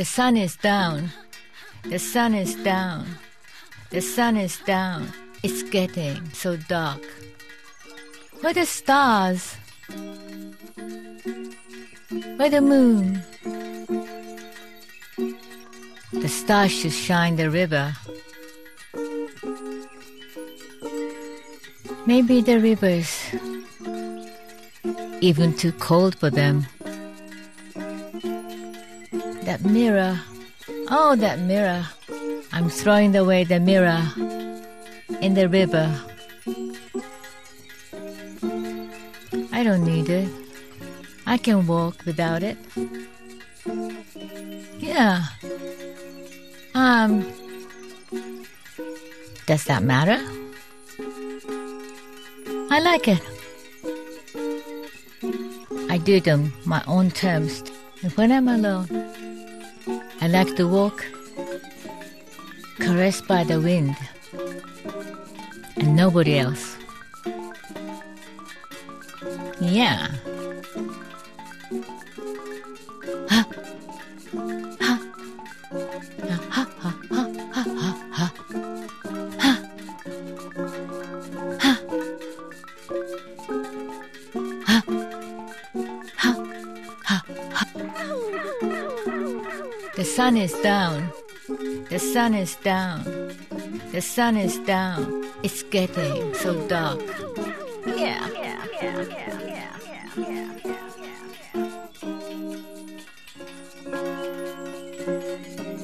The sun is down. The sun is down. The sun is down. It's getting so dark. Where the stars? Where the moon? The stars should shine the river. Maybe the river's even too cold for them. That mirror, oh, that mirror. I'm throwing away the mirror in the river. I don't need it. I can walk without it. Yeah. Um, does that matter? I like it. I do them my own terms. And when I'm alone, I like to walk, caressed by the wind, and nobody else. Yeah. The sun is down. The sun is down. The sun is down. It's getting so dark. Yeah. yeah, yeah, yeah, yeah, yeah.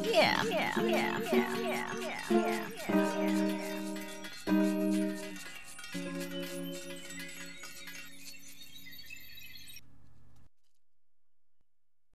Yeah, yeah, yeah, yeah, yeah, yeah, yeah.